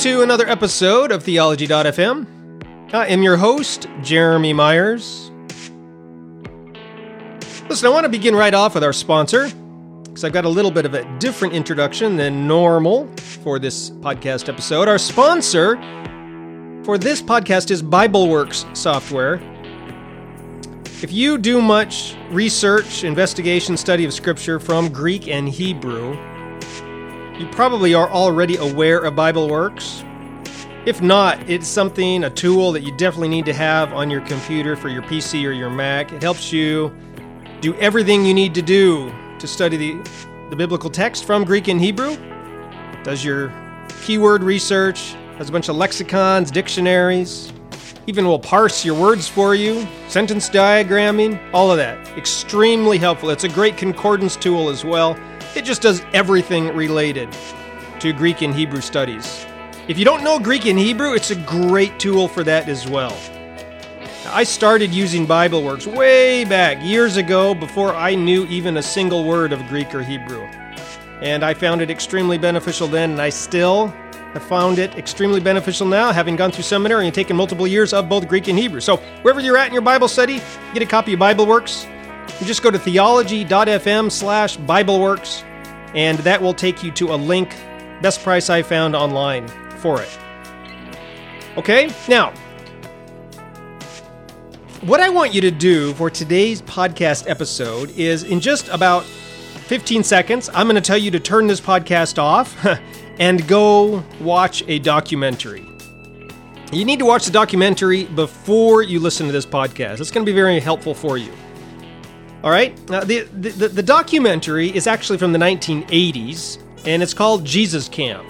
to another episode of Theology.fm. I am your host, Jeremy Myers. Listen, I want to begin right off with our sponsor, because I've got a little bit of a different introduction than normal for this podcast episode. Our sponsor for this podcast is BibleWorks software. If you do much research, investigation, study of Scripture from Greek and Hebrew, you probably are already aware of BibleWorks. If not, it's something, a tool that you definitely need to have on your computer for your PC or your Mac. It helps you do everything you need to do to study the, the biblical text from Greek and Hebrew. Does your keyword research, has a bunch of lexicons, dictionaries, even will parse your words for you, sentence diagramming, all of that. Extremely helpful. It's a great concordance tool as well. It just does everything related to Greek and Hebrew studies. If you don't know Greek and Hebrew, it's a great tool for that as well. I started using BibleWorks way back years ago before I knew even a single word of Greek or Hebrew. And I found it extremely beneficial then, and I still have found it extremely beneficial now, having gone through seminary and taken multiple years of both Greek and Hebrew. So, wherever you're at in your Bible study, get a copy of BibleWorks. You just go to theology.fm slash BibleWorks, and that will take you to a link, best price I found online for it. Okay, now, what I want you to do for today's podcast episode is in just about 15 seconds, I'm going to tell you to turn this podcast off and go watch a documentary. You need to watch the documentary before you listen to this podcast. It's going to be very helpful for you. All right. Uh, the, the, the documentary is actually from the 1980s, and it's called Jesus Camp.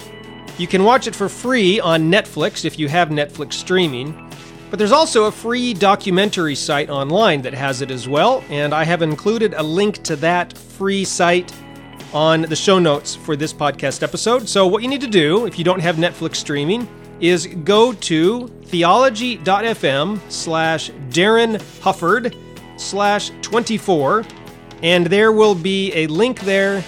You can watch it for free on Netflix if you have Netflix streaming. But there's also a free documentary site online that has it as well, and I have included a link to that free site on the show notes for this podcast episode. So, what you need to do if you don't have Netflix streaming is go to theology.fm slash Darin Hufford slash 24, and there will be a link there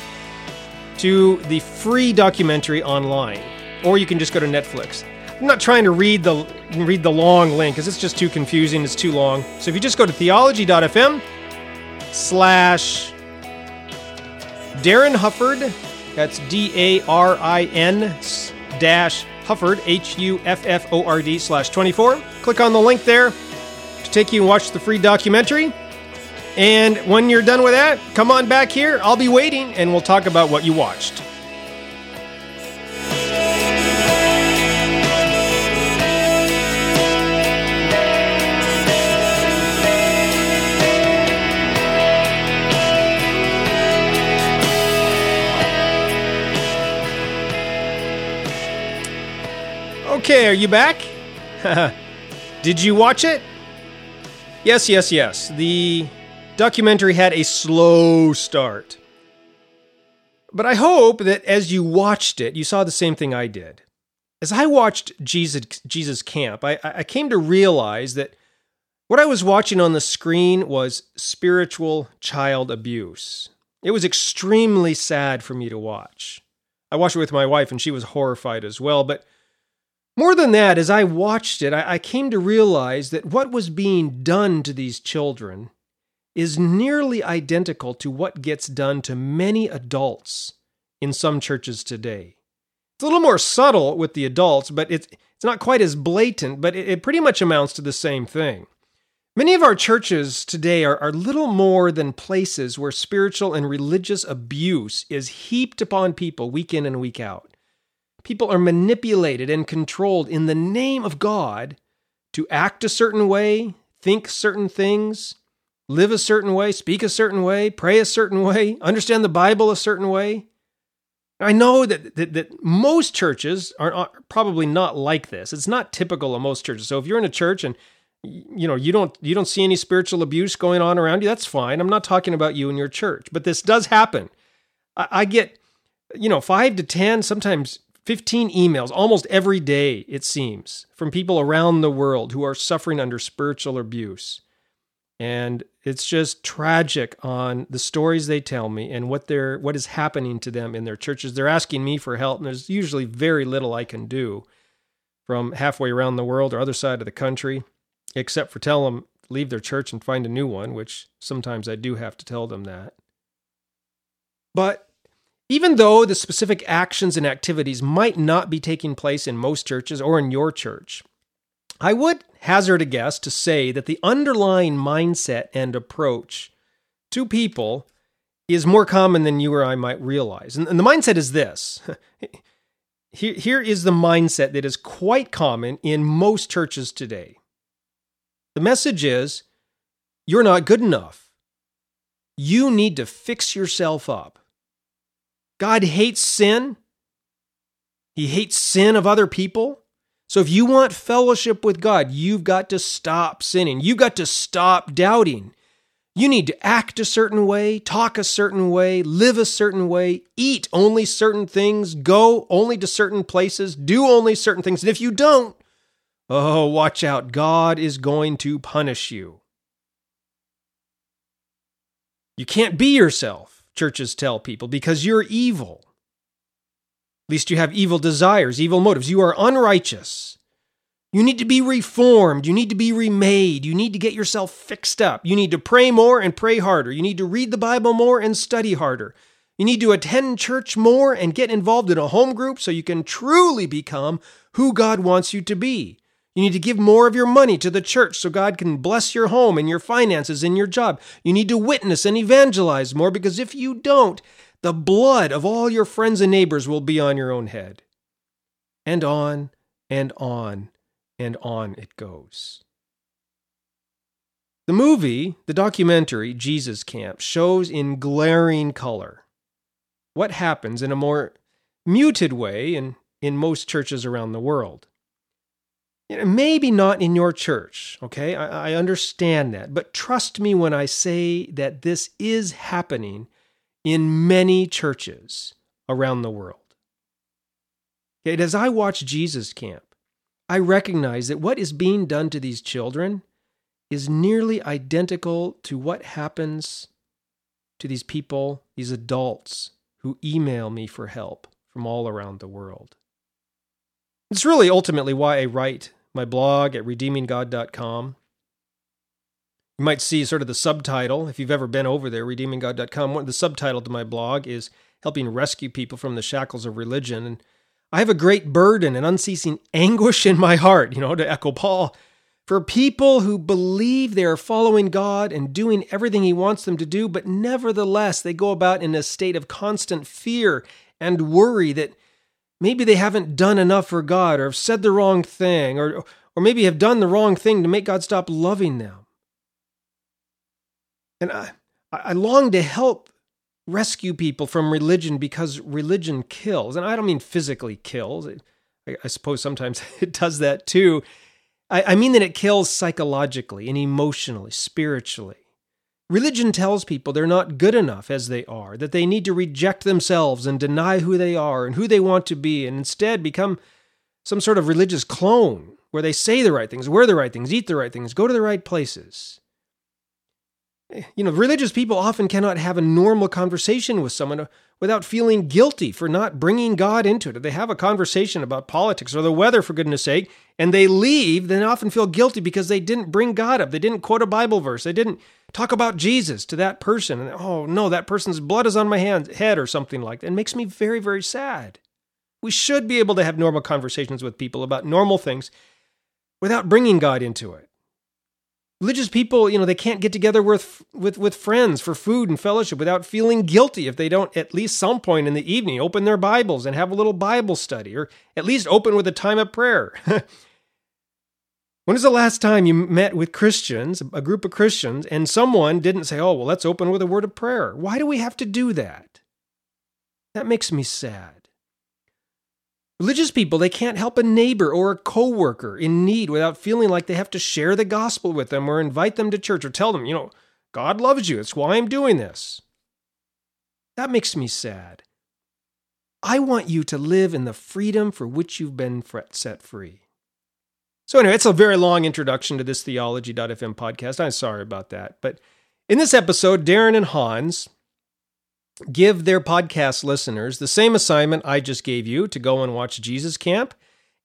to the free documentary online. Or you can just go to Netflix. I'm not trying to read the read the long link because it's just too confusing. It's too long. So if you just go to theology.fm slash Darin Hufford, that's D A R I N dash Hufford, H U F F O R D slash 24. Click on the link there to take you and watch the free documentary. And when you're done with that, come on back here. I'll be waiting and we'll talk about what you watched. Okay, are you back? Did you watch it? Yes, yes, yes. The documentary had a slow start. But I hope that as you watched it, you saw the same thing I did. As I watched Jesus, Jesus Camp, I, I came to realize that what I was watching on the screen was spiritual child abuse. It was extremely sad for me to watch. I watched it with my wife, and she was horrified as well. But more than that, as I watched it, I, I came to realize that what was being done to these children is nearly identical to what gets done to many adults in some churches today. It's a little more subtle with the adults, but it's, it's not quite as blatant, but it, it pretty much amounts to the same thing. Many of our churches today are, are little more than places where spiritual and religious abuse is heaped upon people week in and week out. People are manipulated and controlled in the name of God to act a certain way, think certain things, live a certain way, speak a certain way, pray a certain way, understand the Bible a certain way. I know that, that, that most churches are, are probably not like this. It's not typical of most churches. So if you're in a church and you know you don't you don't see any spiritual abuse going on around you, that's fine. I'm not talking about you and your church, but this does happen. I, I get you know five to ten, sometimes 15 emails almost every day, it seems, from people around the world who are suffering under spiritual abuse. And it's just tragic on the stories they tell me and what they're what is happening to them in their churches. They're asking me for help, and there's usually very little I can do. from halfway around the world or other side of the country, except for tell them leave their church and find a new one, which sometimes I do have to tell them that. But even though the specific actions and activities might not be taking place in most churches or in your church, I would hazard a guess to say that the underlying mindset and approach to people is more common than you or I might realize. And, the mindset is this here, is the mindset that is quite common in most churches today. The message is you're not good enough. You need to fix yourself up. God hates sin. He hates sin of other people. So if you want fellowship with God, you've got to stop sinning. You've got to stop doubting. You need to act a certain way, talk a certain way, live a certain way, eat only certain things, go only to certain places, do only certain things. And if you don't, oh, watch out. God is going to punish you. You can't be yourself, churches tell people, because you're evil. Least you have evil desires, evil motives. You are unrighteous. You need to be reformed. You need to be remade. You need to get yourself fixed up. You need to pray more and pray harder. You need to read the Bible more and study harder. You need to attend church more and get involved in a home group so you can truly become who God wants you to be. You need to give more of your money to the church so God can bless your home and your finances and your job. You need to witness and evangelize more because if you don't, the blood of all your friends and neighbors will be on your own head. And on and on and on it goes. The movie, the documentary Jesus Camp, shows in glaring color what happens in a more muted way in, in most churches around the world. Maybe not in your church, okay? I, I understand that. But trust me when I say that this is happening in many churches around the world. Okay, as I watch Jesus Camp, I recognize that what is being done to these children is nearly identical to what happens to these people, these adults who email me for help from all around the world. It's really ultimately why I write my blog at redeeminggod.com. You might see sort of the subtitle if you've ever been over there, redeeminggod.com. The subtitle to my blog is Helping Rescue People from the Shackles of Religion. And I have a great burden and unceasing anguish in my heart, you know, to echo Paul, for people who believe they are following God and doing everything He wants them to do, but nevertheless they go about in a state of constant fear and worry that maybe they haven't done enough for God or have said the wrong thing or, or maybe have done the wrong thing to make God stop loving them. And I, I long to help rescue people from religion because religion kills. And I don't mean physically kills. I, I suppose sometimes it does that too. I, I mean that it kills psychologically and emotionally, spiritually. Religion tells people they're not good enough as they are, that they need to reject themselves and deny who they are and who they want to be, and instead become some sort of religious clone where they say the right things, wear the right things, eat the right things, go to the right places you know, religious people often cannot have a normal conversation with someone uh, without feeling guilty for not bringing God into it. If they have a conversation about politics or the weather, for goodness sake, and they leave, then often feel guilty because they didn't bring God up. They didn't quote a Bible verse. They didn't talk about Jesus to that person. And oh no, that person's blood is on my hand, head or something like that. It makes me very, very sad. We should be able to have normal conversations with people about normal things without bringing God into it religious people, you know, they can't get together with with with friends for food and fellowship without feeling guilty if they don't at least some point in the evening open their Bibles and have a little Bible study or at least open with a time of prayer. when was the last time you met with Christians, a group of Christians, and someone didn't say, "Oh, well, let's open with a word of prayer"? Why do we have to do that? That makes me sad. Religious people, they can't help a neighbor or a coworker in need without feeling like they have to share the gospel with them or invite them to church or tell them, you know, God loves you. It's why I'm doing this. That makes me sad. I want you to live in the freedom for which you've been set free. So, anyway, it's a very long introduction to this Theology.fm podcast. I'm sorry about that. But in this episode, Darin and Hans give their podcast listeners the same assignment I just gave you to go and watch Jesus Camp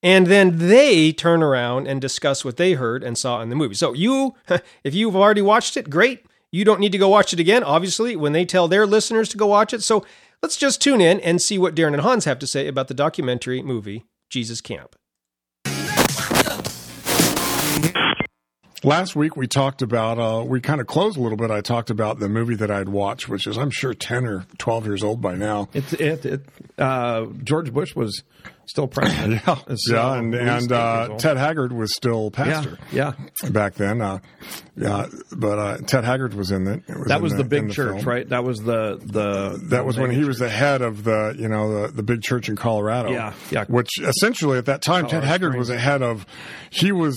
and then they turn around and discuss what they heard and saw in the movie. So you, if you've already watched it, great. You don't need to go watch it again, obviously, when they tell their listeners to go watch it. So let's just tune in and see what Darin and Hans have to say about the documentary movie Jesus Camp. Last week we talked about, uh, we kind of closed a little bit. I talked about the movie that I'd watched, which is, I'm sure, 10 or 12 years old by now. It's it, it uh, George Bush was still president. yeah, So yeah, and, and uh. Ted Haggard was still pastor yeah, yeah. back then. Uh, yeah, but uh, Ted Haggard was in it. it that in was the, in big church, film. right? That was the the That was when he was the head of the, you know, the, the big church in Colorado. Yeah, yeah. Which essentially at that time, Ted Colorado Haggard was Springs. a head of, he was,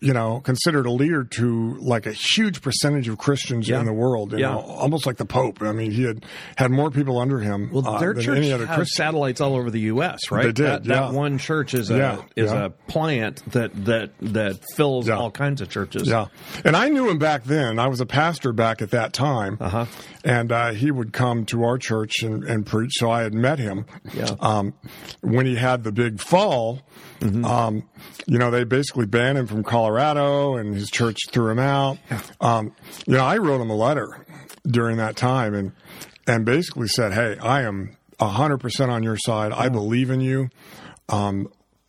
you know, considered a leader to like a huge percentage of Christians Yeah. in the world. You Yeah. know, almost like the Pope. I mean, he had had more people under him Well, uh, their than church any other has Christian. satellites all over the U.S. Right? They did, That, yeah. that one church is a is a plant that that that fills all kinds of churches. Yeah, and I knew him back then. I was a pastor back at that time, Uh-huh. and uh, he would come to our church and, and preach. So I had met him. Yeah. Um, when he had the big fall, Mm-hmm. um, you know, they basically banned him from Colorado, and his church threw him out. Um, you know, I wrote him a letter during that time, and and basically said, "Hey, I am hundred percent on your side. I believe in you." Um,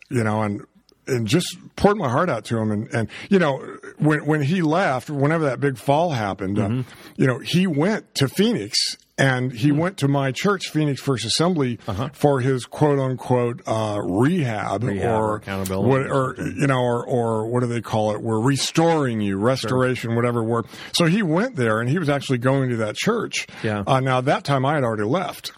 you know, and and just poured my heart out to him. And, and you know, when when he left, whenever that big fall happened, uh, Mm-hmm. you know, he went to Phoenix and he went to my church, Phoenix First Assembly, for his quote unquote uh, rehab, Uh-huh. Rehab or accountability what, or you know, or or what do they call it? We're restoring you, restoration, whatever word. So he went there, and he was actually going to that church. Yeah. Uh, now that time I had already left.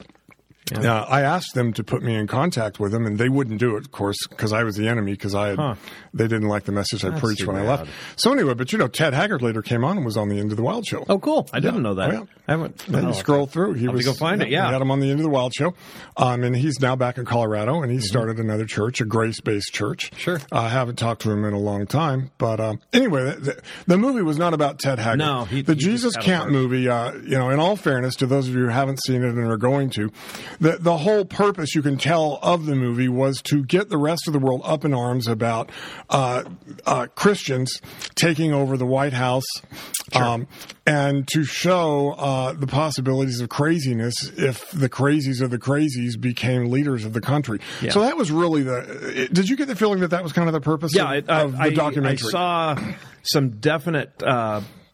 Yeah. Uh, I asked them to put me in contact with them, and they wouldn't do it, of course, because I was the enemy. Because I had, Huh. they didn't like the message I That's preached when I left. So anyway, but you know, Ted Haggard later came on and was on the End of the Wild show. Oh, cool! I didn't know that. Oh, yeah. I haven't. Oh, you scroll through. He I'll was go find it, yeah. we had him on the End of the Wild show, um, and he's now back in Colorado, and he Mm-hmm. started another church, a grace-based church. Sure. I haven't talked to him in a long time, but uh, anyway, the, the, the movie was not about Ted Haggard. No, he- the he Jesus Camp movie. Uh, you know, in all fairness to those of you who haven't seen it and are going to, the the whole purpose you can tell of the movie was to get the rest of the world up in arms about uh, uh, Christians taking over the White House, um, and to show uh, the possibilities of craziness if the crazies of the crazies became leaders of the country. Yeah. So that was really the. Did you get the feeling that that was kind of the purpose? yeah, of, I, of I, the documentary? I saw some definite.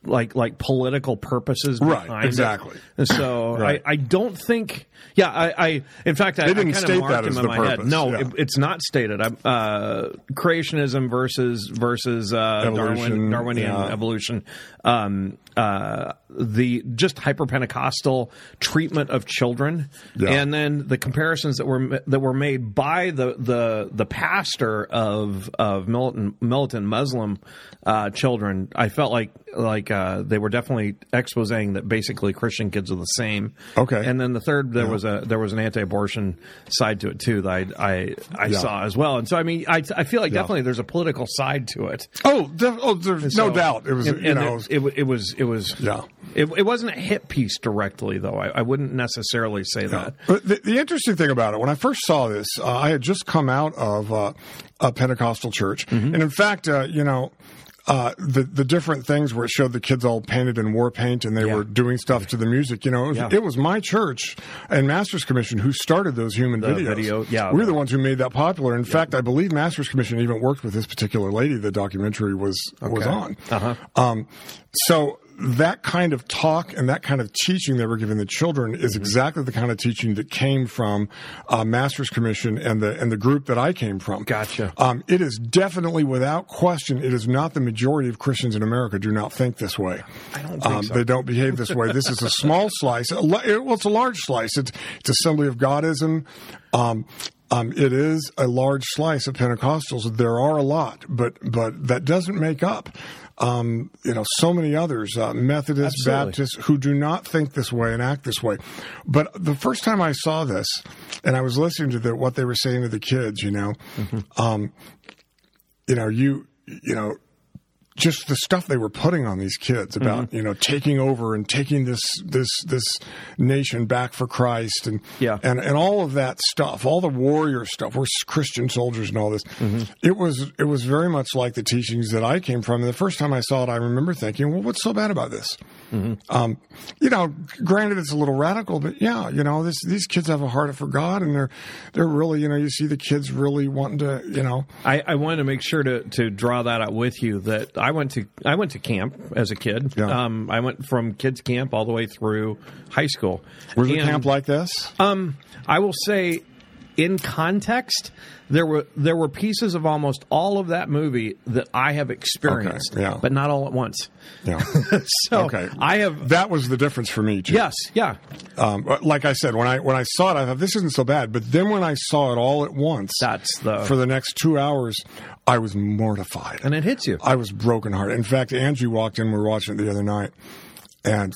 Like like political purposes Right, behind it. exactly. So Right. I, I don't think yeah I, I in fact I, didn't I state that as the my head. No, yeah. it, it's not stated. I'm, uh, creationism versus versus uh, Evolution, Darwin Darwinian yeah. evolution. Um, uh, the just hyper Pentecostal treatment of children, Yeah. and then the comparisons that were that were made by the the the pastor of of militant militant Muslim uh, children. I felt like like uh, they were definitely exposing that basically Christian kids are the same. Okay. and then the third there was a there was an anti-abortion side to it too that I I, I Yeah. saw as well. And so I mean I I feel like definitely there's a political side to it. Oh, def- oh, there's no doubt. It was, and, you and know, it, it, it was it was Yeah. It, it wasn't a hit piece directly though. I, I wouldn't necessarily say that. But the, the interesting thing about it, when I first saw this, uh, I had just come out of uh, a Pentecostal church, Mm-hmm. and in fact, uh, you know. Uh, the the different things where it showed the kids all painted in war paint and they Yeah. were doing stuff to the music. You know, it was, Yeah. it was my church and Masters Commission who started those human videos. video, yeah. we're the ones who made that popular. In fact, I believe Masters Commission even worked with this particular lady. The documentary was was on. Uh-huh. Um, so that kind of talk and that kind of teaching that we're giving the children is Mm-hmm. exactly the kind of teaching that came from uh, Masters Commission and the and the group that I came from. Gotcha. Um, it is definitely, without question, it is not the majority of Christians in America do not think this way. I don't think um, so. They don't behave this way. This is a small slice. Well, it's a large slice. It's, it's Assembly of Godism. Um, um, it is a large slice of Pentecostals. There are a lot, but but that doesn't make up. Um, you know, so many others, uh, Methodists, Absolutely. Baptists, who do not think this way and act this way. But the first time I saw this, and I was listening to the, what they were saying to the kids, you know, um, you know, you, you know, just the stuff they were putting on these kids about Mm-hmm. you know taking over and taking this this this nation back for Christ and Yeah. and and all of that stuff, all the warrior stuff. We're Christian soldiers and all this. Mm-hmm. It was it was very much like the teachings that I came from. And the first time I saw it, I remember thinking, well, what's so bad about this? Mm-hmm. Um, you know, granted it's a little radical, but yeah, you know, this, these kids have a heart for God, and they're they're really, you know, you see the kids really wanting to, you know, I, I wanted to make sure to, to draw that out with you that I went to I went to camp as a kid. Yeah. Um, I went from kids camp all the way through high school. was a And, camp like this? Um, I will say, in context, there were there were pieces of almost all of that movie that I have experienced, yeah. but not all at once. Yeah. So Okay. I have That was the difference for me too. yes, yeah, Um, like I said, when I when I saw it, I thought this isn't so bad. But then when I saw it all at once, That's the- for the next two hours, I was mortified. and it hits you. I was brokenhearted. In fact, Angie walked in. We were watching it the other night, and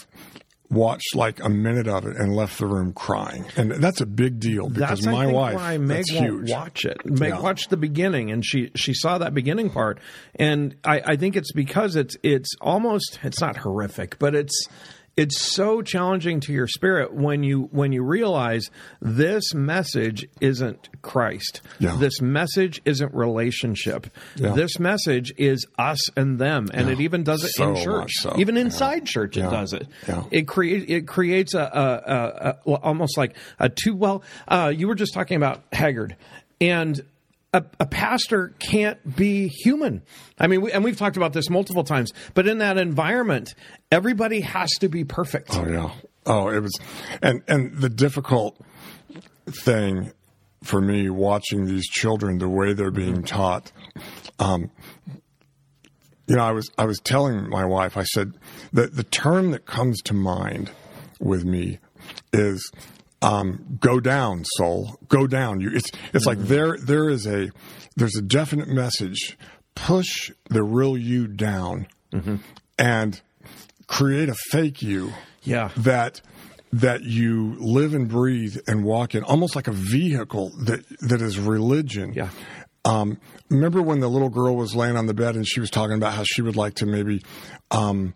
watched like a minute of it and left the room crying. And that's a big deal because That's my wife. why Meg that's won't huge. watch it. Meg Yeah. watched the beginning, and she she saw that beginning part, and I, I think it's because it's it's almost it's not horrific, but it's it's so challenging to your spirit when you when you realize this message isn't Christ. Yeah. This message isn't relationship. Yeah. This message is us and them, and it even does it So in church. so. Even Yeah. inside church, it Yeah. does it. Yeah. It creates it creates a, a, a, a almost like a two. Well, uh, you were just talking about Haggard, and a, a pastor can't be human. I mean, we, and we've talked about this multiple times. But in that environment, everybody has to be perfect. Oh yeah. Oh, it was, and and the difficult thing for me watching these children, the way they're being taught. Um, you know, I was I was telling my wife. I said that the term that comes to mind with me is um, "go down, soul, go down." You, it's it's like there there is a there's a definite message. Push the real you down, and create a fake you Yeah. that that you live and breathe and walk in almost like a vehicle that that is religion Yeah. um, remember when the little girl was laying on the bed and she was talking about how she would like to maybe um,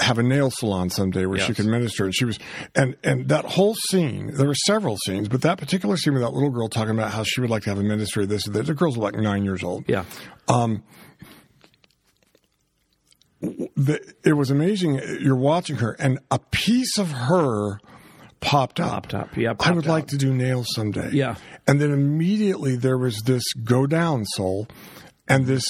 have a nail salon someday where she Yes. could minister and she was and and that whole scene there were several scenes but that particular scene with that little girl talking about how she would like to have a ministry this that the girl's like nine years old Yeah. Um, the, it was amazing. You're watching her, and a piece of her popped up. Popped up, yeah, I popped would like to do nails someday. Yeah. and then immediately there was this go down soul, and this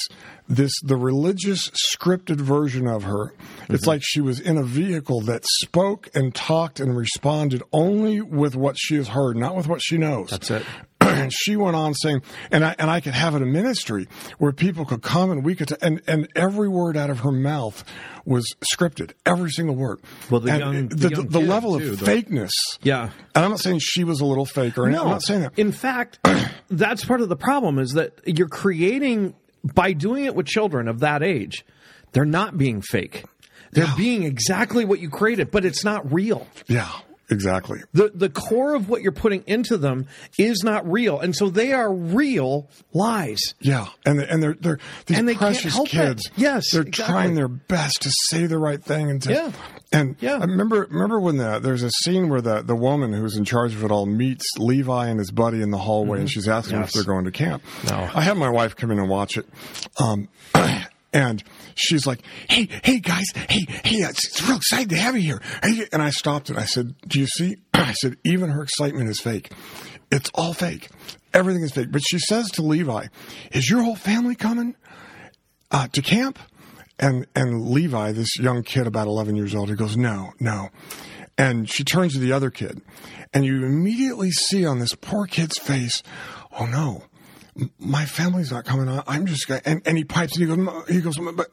this the religious scripted version of her. Mm-hmm. It's like she was in a vehicle that spoke and talked and responded only with what she has heard, not with what she knows. That's it. and she went on saying, and I and I could have it a ministry where people could come and we could, and and every word out of her mouth was scripted, every single word. Well, the And young- the, the young the level too, of the- fakeness. Yeah. and I'm not saying she was a little fake or anything. I'm not saying that. In fact, that's part of the problem is that you're creating by doing it with children of that age, they're not being fake. They're being exactly what you created, but it's not real. yeah, exactly. The the core of what you're putting into them is not real, and so they are real lies. Yeah, and and they're they're these And they precious kids. Yes, they're exactly. trying their best to say the right thing and to Yeah. And Yeah. I remember remember when the, there's a scene where the the woman who's in charge of it all meets Levi and his buddy in the hallway, and she's asking Mm-hmm. Yes. if they're going to camp. No. I had my wife come in and watch it. Um, And she's like, "Hey, hey, guys, hey, hey, it's, it's real exciting to have you here." Hey, And I stopped and I said, "Do you see?" I said, "Even her excitement is fake. It's all fake. Everything is fake." But she says to Levi, "Is your whole family coming uh, to camp?" And and Levi, this young kid about eleven years old, he goes, "No, no." And she turns to the other kid, and you immediately see on this poor kid's face, "Oh no." My family's not coming. I- I'm just going and, and he pipes and he goes, he goes, "M- but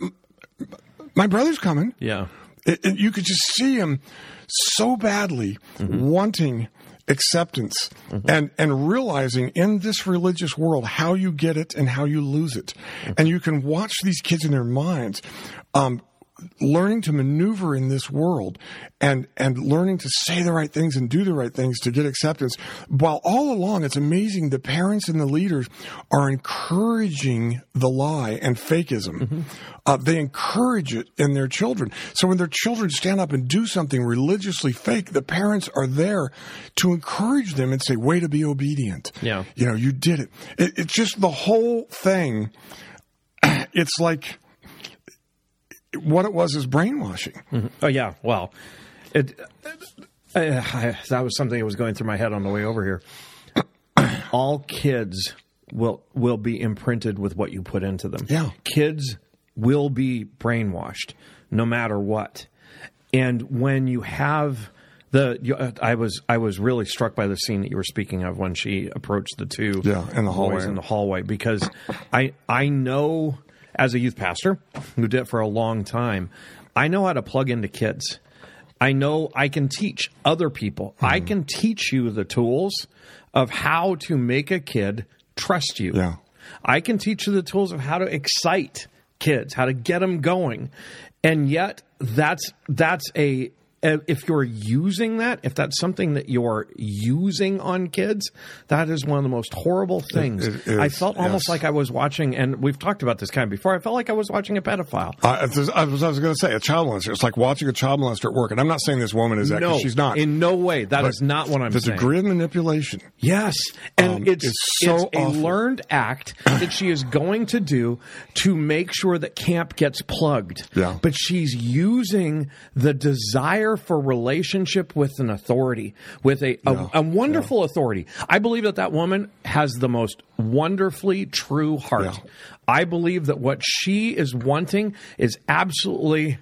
my brother's coming. Yeah. It, and you could just see him so badly mm-hmm. wanting acceptance mm-hmm. and, and realizing in this religious world how you get it and how you lose it. Mm-hmm. And you can watch these kids in their minds. Um, learning to maneuver in this world and and learning to say the right things and do the right things to get acceptance. While all along it's amazing the parents and the leaders are encouraging the lie and fakeism. Uh, they encourage it in their children. So when their children stand up and do something religiously fake the parents are there to encourage them and say way to be obedient. Yeah. you know you did it, it it's just the whole thing it's like what it was is brainwashing. Oh yeah, well, it, uh, I, that was something that was going through my head on the way over here. All kids will will be imprinted with what you put into them. Yeah. kids will be brainwashed no matter what. And when you have the, uh, I was I was really struck by the scene that you were speaking of when she approached the two Yeah, in the boys hallway. in the hallway because I I know as a youth pastor who did it for a long time, I know how to plug into kids. I know I can teach other people. Mm-hmm. I can teach you the tools of how to make a kid trust you. Yeah. I can teach you the tools of how to excite kids, how to get them going. And yet that's that's a if you're using that, if that's something that you're using on kids, that is one of the most horrible things. it is, I felt almost yes. like I was watching, and we've talked about this kind of before. I felt like I was watching a pedophile. I, I was, was going to say a child molester. It's like watching a child molester at work, and I'm not saying this woman is that no, she's not. In no way. That is not what I'm the saying. degree of manipulation. Yes, and Um, it's it's so it's a learned act that she is going to do to make sure that camp gets plugged. Yeah. But she's using the desire for relationship with an authority, with a a, a wonderful authority. I believe that that woman has the most wonderfully true heart. Yeah. I believe that what she is wanting is absolutely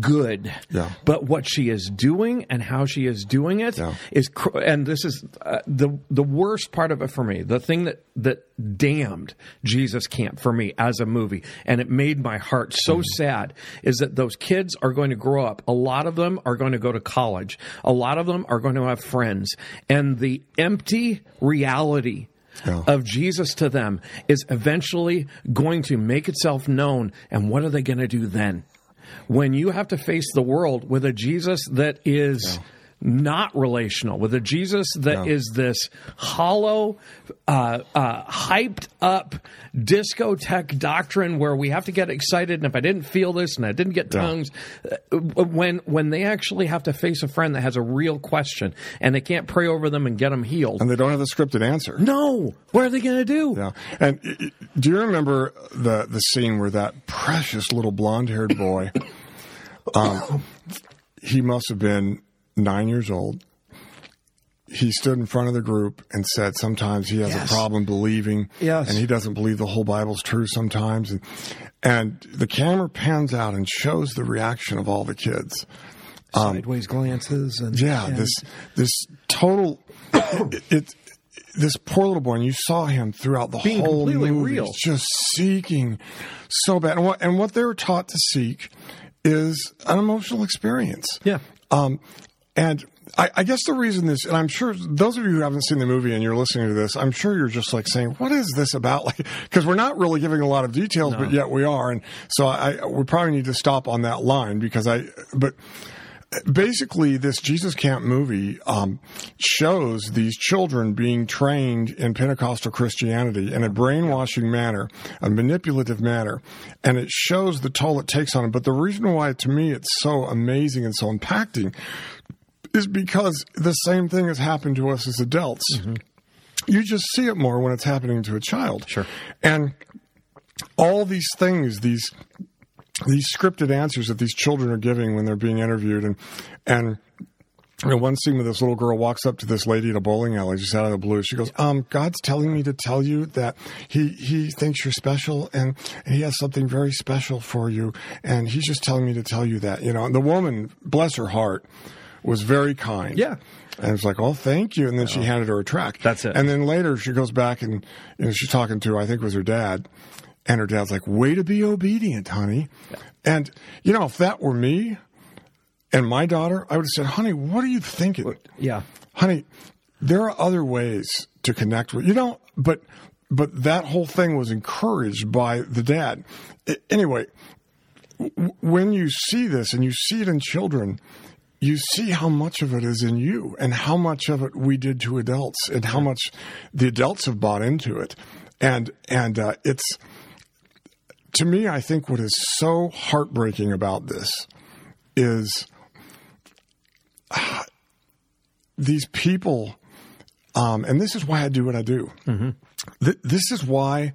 good. Yeah. But what she is doing and how she is doing it is, Yeah. cr- and this is uh, the the worst part of it for me. The thing that that damned Jesus Camp for me as a movie, and it made my heart so sad, is that those kids are going to grow up. A lot of them are going to go to college. A lot of them are going to have friends, and the empty reality Yeah. of Jesus to them is eventually going to make itself known. And what are they going to do then? When you have to face the world with a Jesus that is not relational, with a Jesus that is Yeah. this hollow, uh, uh, hyped up discotheque doctrine where we have to get excited. And if I didn't feel this and I didn't get tongues, uh, when when they actually have to face a friend that has a real question and they can't pray over them and get them healed, And they don't have the scripted answer. no, what are they going to do? Yeah. And do you remember the the scene where that precious little blonde haired boy, um, he must have been nine years old. He stood in front of the group and said sometimes he has Yes. a problem believing, Yes. and he doesn't believe the whole Bible's true sometimes. And, and the camera pans out and shows the reaction of all the kids. Sideways glances and Yeah, and- this this total it, it this poor little boy, and you saw him throughout the Being whole completely movie, real. just seeking so bad. And what and what they're taught to seek is an emotional experience. Yeah. Um, and I, I guess the reason this, and I'm sure those of you who haven't seen the movie and you're listening to this, I'm sure you're just like saying, "What is this about?" Like, because we're not really giving a lot of details, but yet we are, and so I, we probably need to stop on that line because I, but basically this Jesus Camp movie um, shows these children being trained in Pentecostal Christianity in a brainwashing manner, a manipulative manner, and it shows the toll it takes on them. But the reason why, to me, it's so amazing and so impacting is because the same thing has happened to us as adults. You just see it more when it's happening to a child. Sure. And all these things, these these scripted answers that these children are giving when they're being interviewed, and and you know, one scene where this little girl walks up to this lady at a bowling alley just out of the blue. She goes, "Um, God's telling me to tell you that he he thinks you're special, and, and he has something very special for you, and he's just telling me to tell you that." You know, and the woman, bless her heart, was very kind. Yeah. And it's like, oh, thank you. And then she handed her a track. That's it. And then later she goes back and you know, she's talking to, I think it was her dad. And her dad's like, way to be obedient, honey. And, you know, if that were me and my daughter, I would have said, honey, what are you thinking? yeah. honey, there are other ways to connect with you know, but but that whole thing was encouraged by the dad. Anyway, w- when you see this and you see it in children, you see how much of it is in you and how much of it we did to adults and how much the adults have bought into it. And, and, uh, it's, to me, I think what is so heartbreaking about this is these people, um, and this is why I do what I do. Th- this is why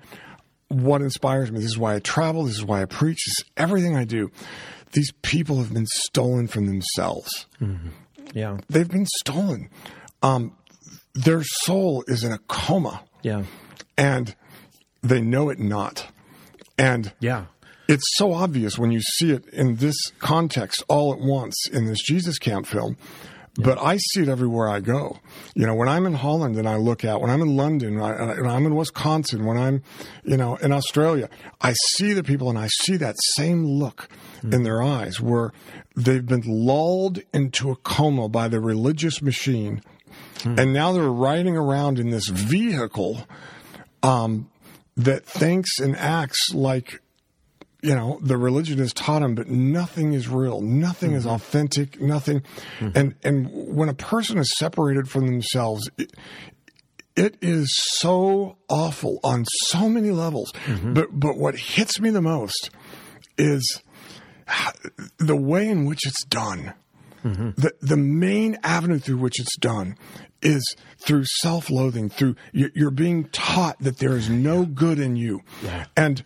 what inspires me. This is why I travel. This is why I preach. This is everything I do. These people have been stolen from themselves. Yeah. They've been stolen. Um, their soul is in a coma, Yeah. and they know it not. And Yeah. it's so obvious when you see it in this context all at once in this Jesus Camp film. But I see it everywhere I go. You know, when I'm in Holland and I look out, when I'm in London, when I, I'm in Wisconsin, when I'm, you know, in Australia, I see the people and I see that same look in their eyes where they've been lulled into a coma by the religious machine. And now they're riding around in this vehicle um, that thinks and acts like you know the religion has taught them but nothing is real. Nothing is mm-hmm. authentic. Nothing. Mm-hmm. And and when a person is separated from themselves it, it is so awful on so many levels. Mm-hmm. But but what hits me the most is the way in which it's done. The the main avenue through which it's done is through self-loathing through you're you're being taught that there is no good in you. And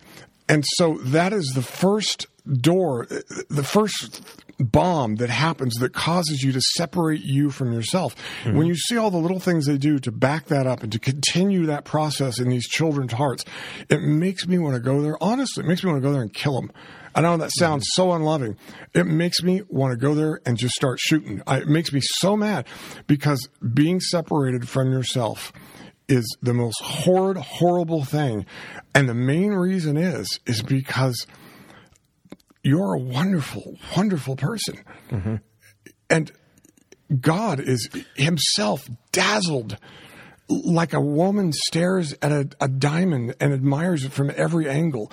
and so that is the first door the first bomb that happens that causes you to separate you from yourself mm-hmm. when you see all the little things they do to back that up and to continue that process in these children's hearts it makes me want to go there honestly it makes me want to go there and kill them I know that sounds mm-hmm. so unloving. It makes me want to go there and just start shooting. I, it makes me so mad because being separated from yourself is the most horrid, horrible thing. And the main reason is, is because you're a wonderful, wonderful person. Mm-hmm. And God is himself dazzled like a woman stares at a, a diamond and admires it from every angle.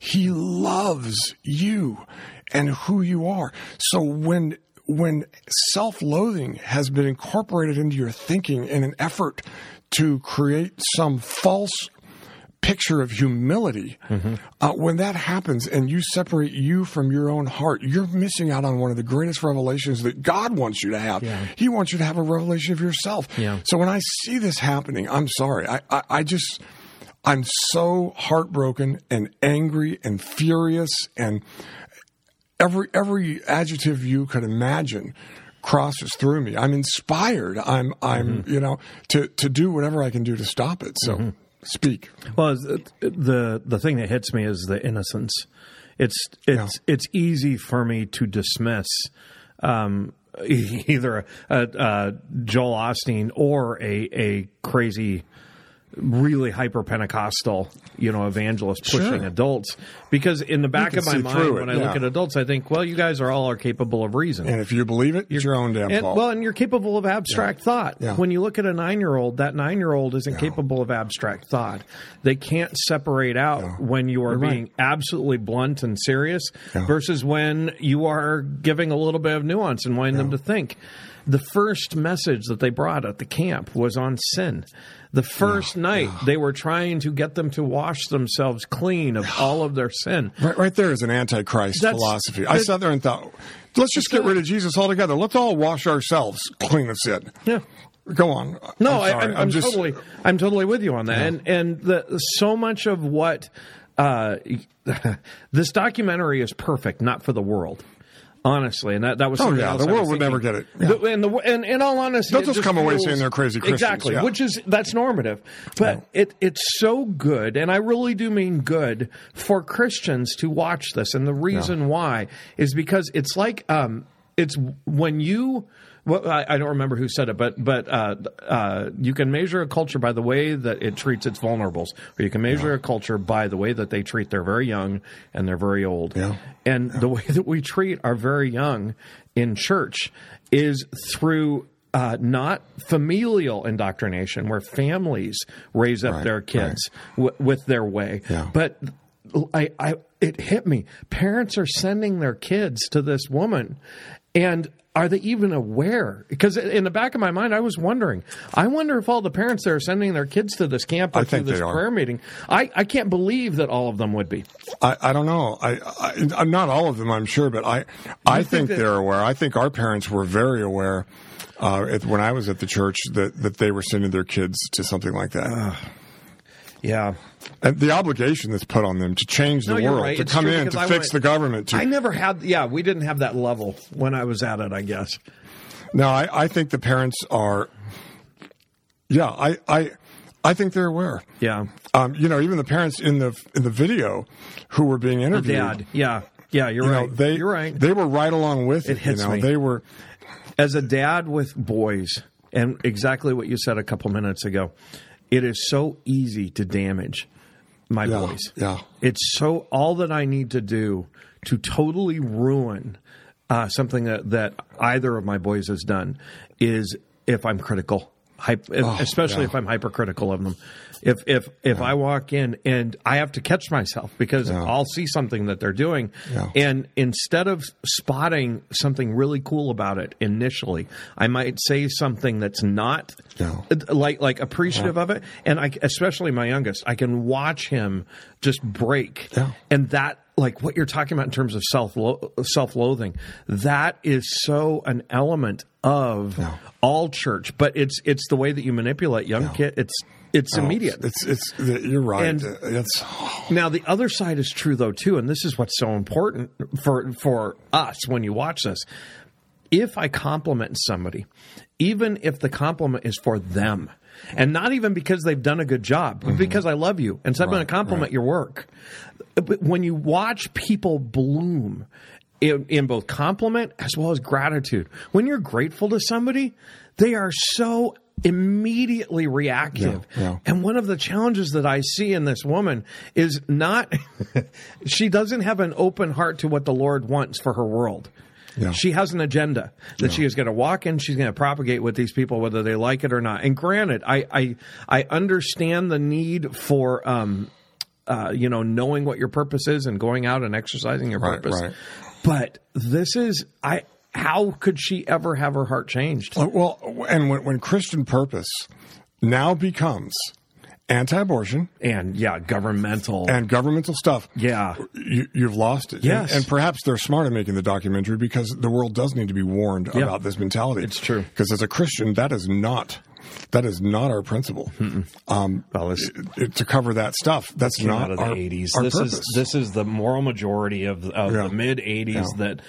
He loves you and who you are. So when when self-loathing has been incorporated into your thinking in an effort to create some false picture of humility, uh, when that happens and you separate you from your own heart, you're missing out on one of the greatest revelations that God wants you to have. He wants you to have a revelation of yourself. Yeah. So when I see this happening, I'm sorry. I, I, I just, I'm so heartbroken and angry and furious and every every adjective you could imagine crosses through me. I'm inspired. I'm I'm mm-hmm. you know to to do whatever I can do to stop it. So mm-hmm. speak. Well, the the thing that hits me is the innocence. It's it's it's easy for me to dismiss um, either a, a uh, Joel Osteen or a a crazy, really hyper Pentecostal, you know, evangelist pushing Sure. adults because in the back of my mind it, when I look at adults, I think, well, you guys are all are capable of reason. And if you believe it, it's your own damn fault. well, and you're capable of abstract thought. Yeah. When you look at a nine year old, that nine year old isn't capable of abstract thought. They can't separate out when you are You're right. being absolutely blunt and serious Yeah. versus when you are giving a little bit of nuance and wanting them to think. The first message that they brought at the camp was on sin. The first night they were trying to get them to wash themselves clean of all of their sin. right, right there is an antichrist That's- philosophy. I sat there and thought, let's just get rid of Jesus altogether. Let's all wash ourselves clean of sin. Yeah. Go on. No, I'm I. I'm, I'm just totally, I'm totally with you on that. And and the so much of what uh, this documentary is perfect, not for the world. Honestly, and that, that was Oh, yeah, the world would never get it. Yeah. And, the, and in all honesty, They'll just come away saying they're crazy Christians, Exactly, yeah. which is that's normative. But it it's so good, and I really do mean good for Christians to watch this. And the reason why is because it's like um, it's when you. Well, I, I don't remember who said it, but but uh, uh, you can measure a culture by the way that it treats its vulnerables, or you can measure a culture by the way that they treat their very young and their very old. Yeah. And the way that we treat our very young in church is through uh, not familial indoctrination, where families raise up Right, their kids w- with their way, Yeah. but I, I it hit me. Parents are sending their kids to this woman, and are they even aware? Because in the back of my mind, I was wondering. I wonder if all the parents that are sending their kids to this camp or to this prayer meeting, I, I can't believe that all of them would be. I, I don't know. I, I not all of them, I'm sure, but I I think think, that- they're aware. I think our parents were very aware uh, at, when I was at the church that that they were sending their kids to something like that. Yeah. and the obligation that's put on them to change the No, world, right. to It's come in, to I fix went- the government. To, I never had, yeah, we didn't have that level when I was at it, I guess. no, I, I think the parents are. Yeah, I, I, I think they're aware. Yeah. Um, you know, even the parents in the in the video who were being interviewed. Dad. Yeah. Yeah, you're You right. know, they you're right. They were right along with it. hits you know, me. they were. As a dad with boys, and exactly what you said a couple minutes ago, it is so easy to damage my Yeah, boys. yeah. It's so all that I need to do to totally ruin uh, something that, that either of my boys has done is if I'm critical, hype, especially Oh, yeah. if I'm hypercritical of them. If if if I walk in and I have to catch myself because Yeah. I'll see something that they're doing, Yeah. and instead of spotting something really cool about it initially, I might say something that's not Yeah. like like appreciative of it. And I, especially my youngest, I can watch him just break, Yeah. and that like what you're talking about in terms of self self loathing, that is so an element of Yeah. all church. But it's it's the way that you manipulate young kid. It's it's oh, immediate. Oh, It's it's you're right. And- uh, it's Now the other side is true though too, and this is what's so important for for us when you watch this. If I compliment somebody, even if the compliment is for them, and not even because they've done a good job, but mm-hmm. because I love you, and so I'm going to compliment your work. But when you watch people bloom in, in both compliment as well as gratitude, when you're grateful to somebody, they are so immediately reactive. Yeah, yeah. And one of the challenges that I see in this woman is not, she doesn't have an open heart to what the Lord wants for her world. Yeah. She has an agenda that she is going to walk in. She's going to propagate with these people, whether they like it or not. And granted, I I, I understand the need for um, uh, you know, knowing what your purpose is and going out and exercising your Right, purpose. right. But this is I. How could she ever have her heart changed? Well, and when, when Christian purpose now becomes anti-abortion And yeah, governmental. and governmental stuff, yeah, you, you've lost it. Yes. And, and perhaps they're smart in making the documentary because the world does need to be warned Yeah. about this mentality. It's true. Because as a Christian, that is not that is not our principle. Um, Well, this- to cover that stuff, that's not out of the our, 80s. our this purpose. is this is the moral majority of, of Yeah. the mid 80s Yeah. that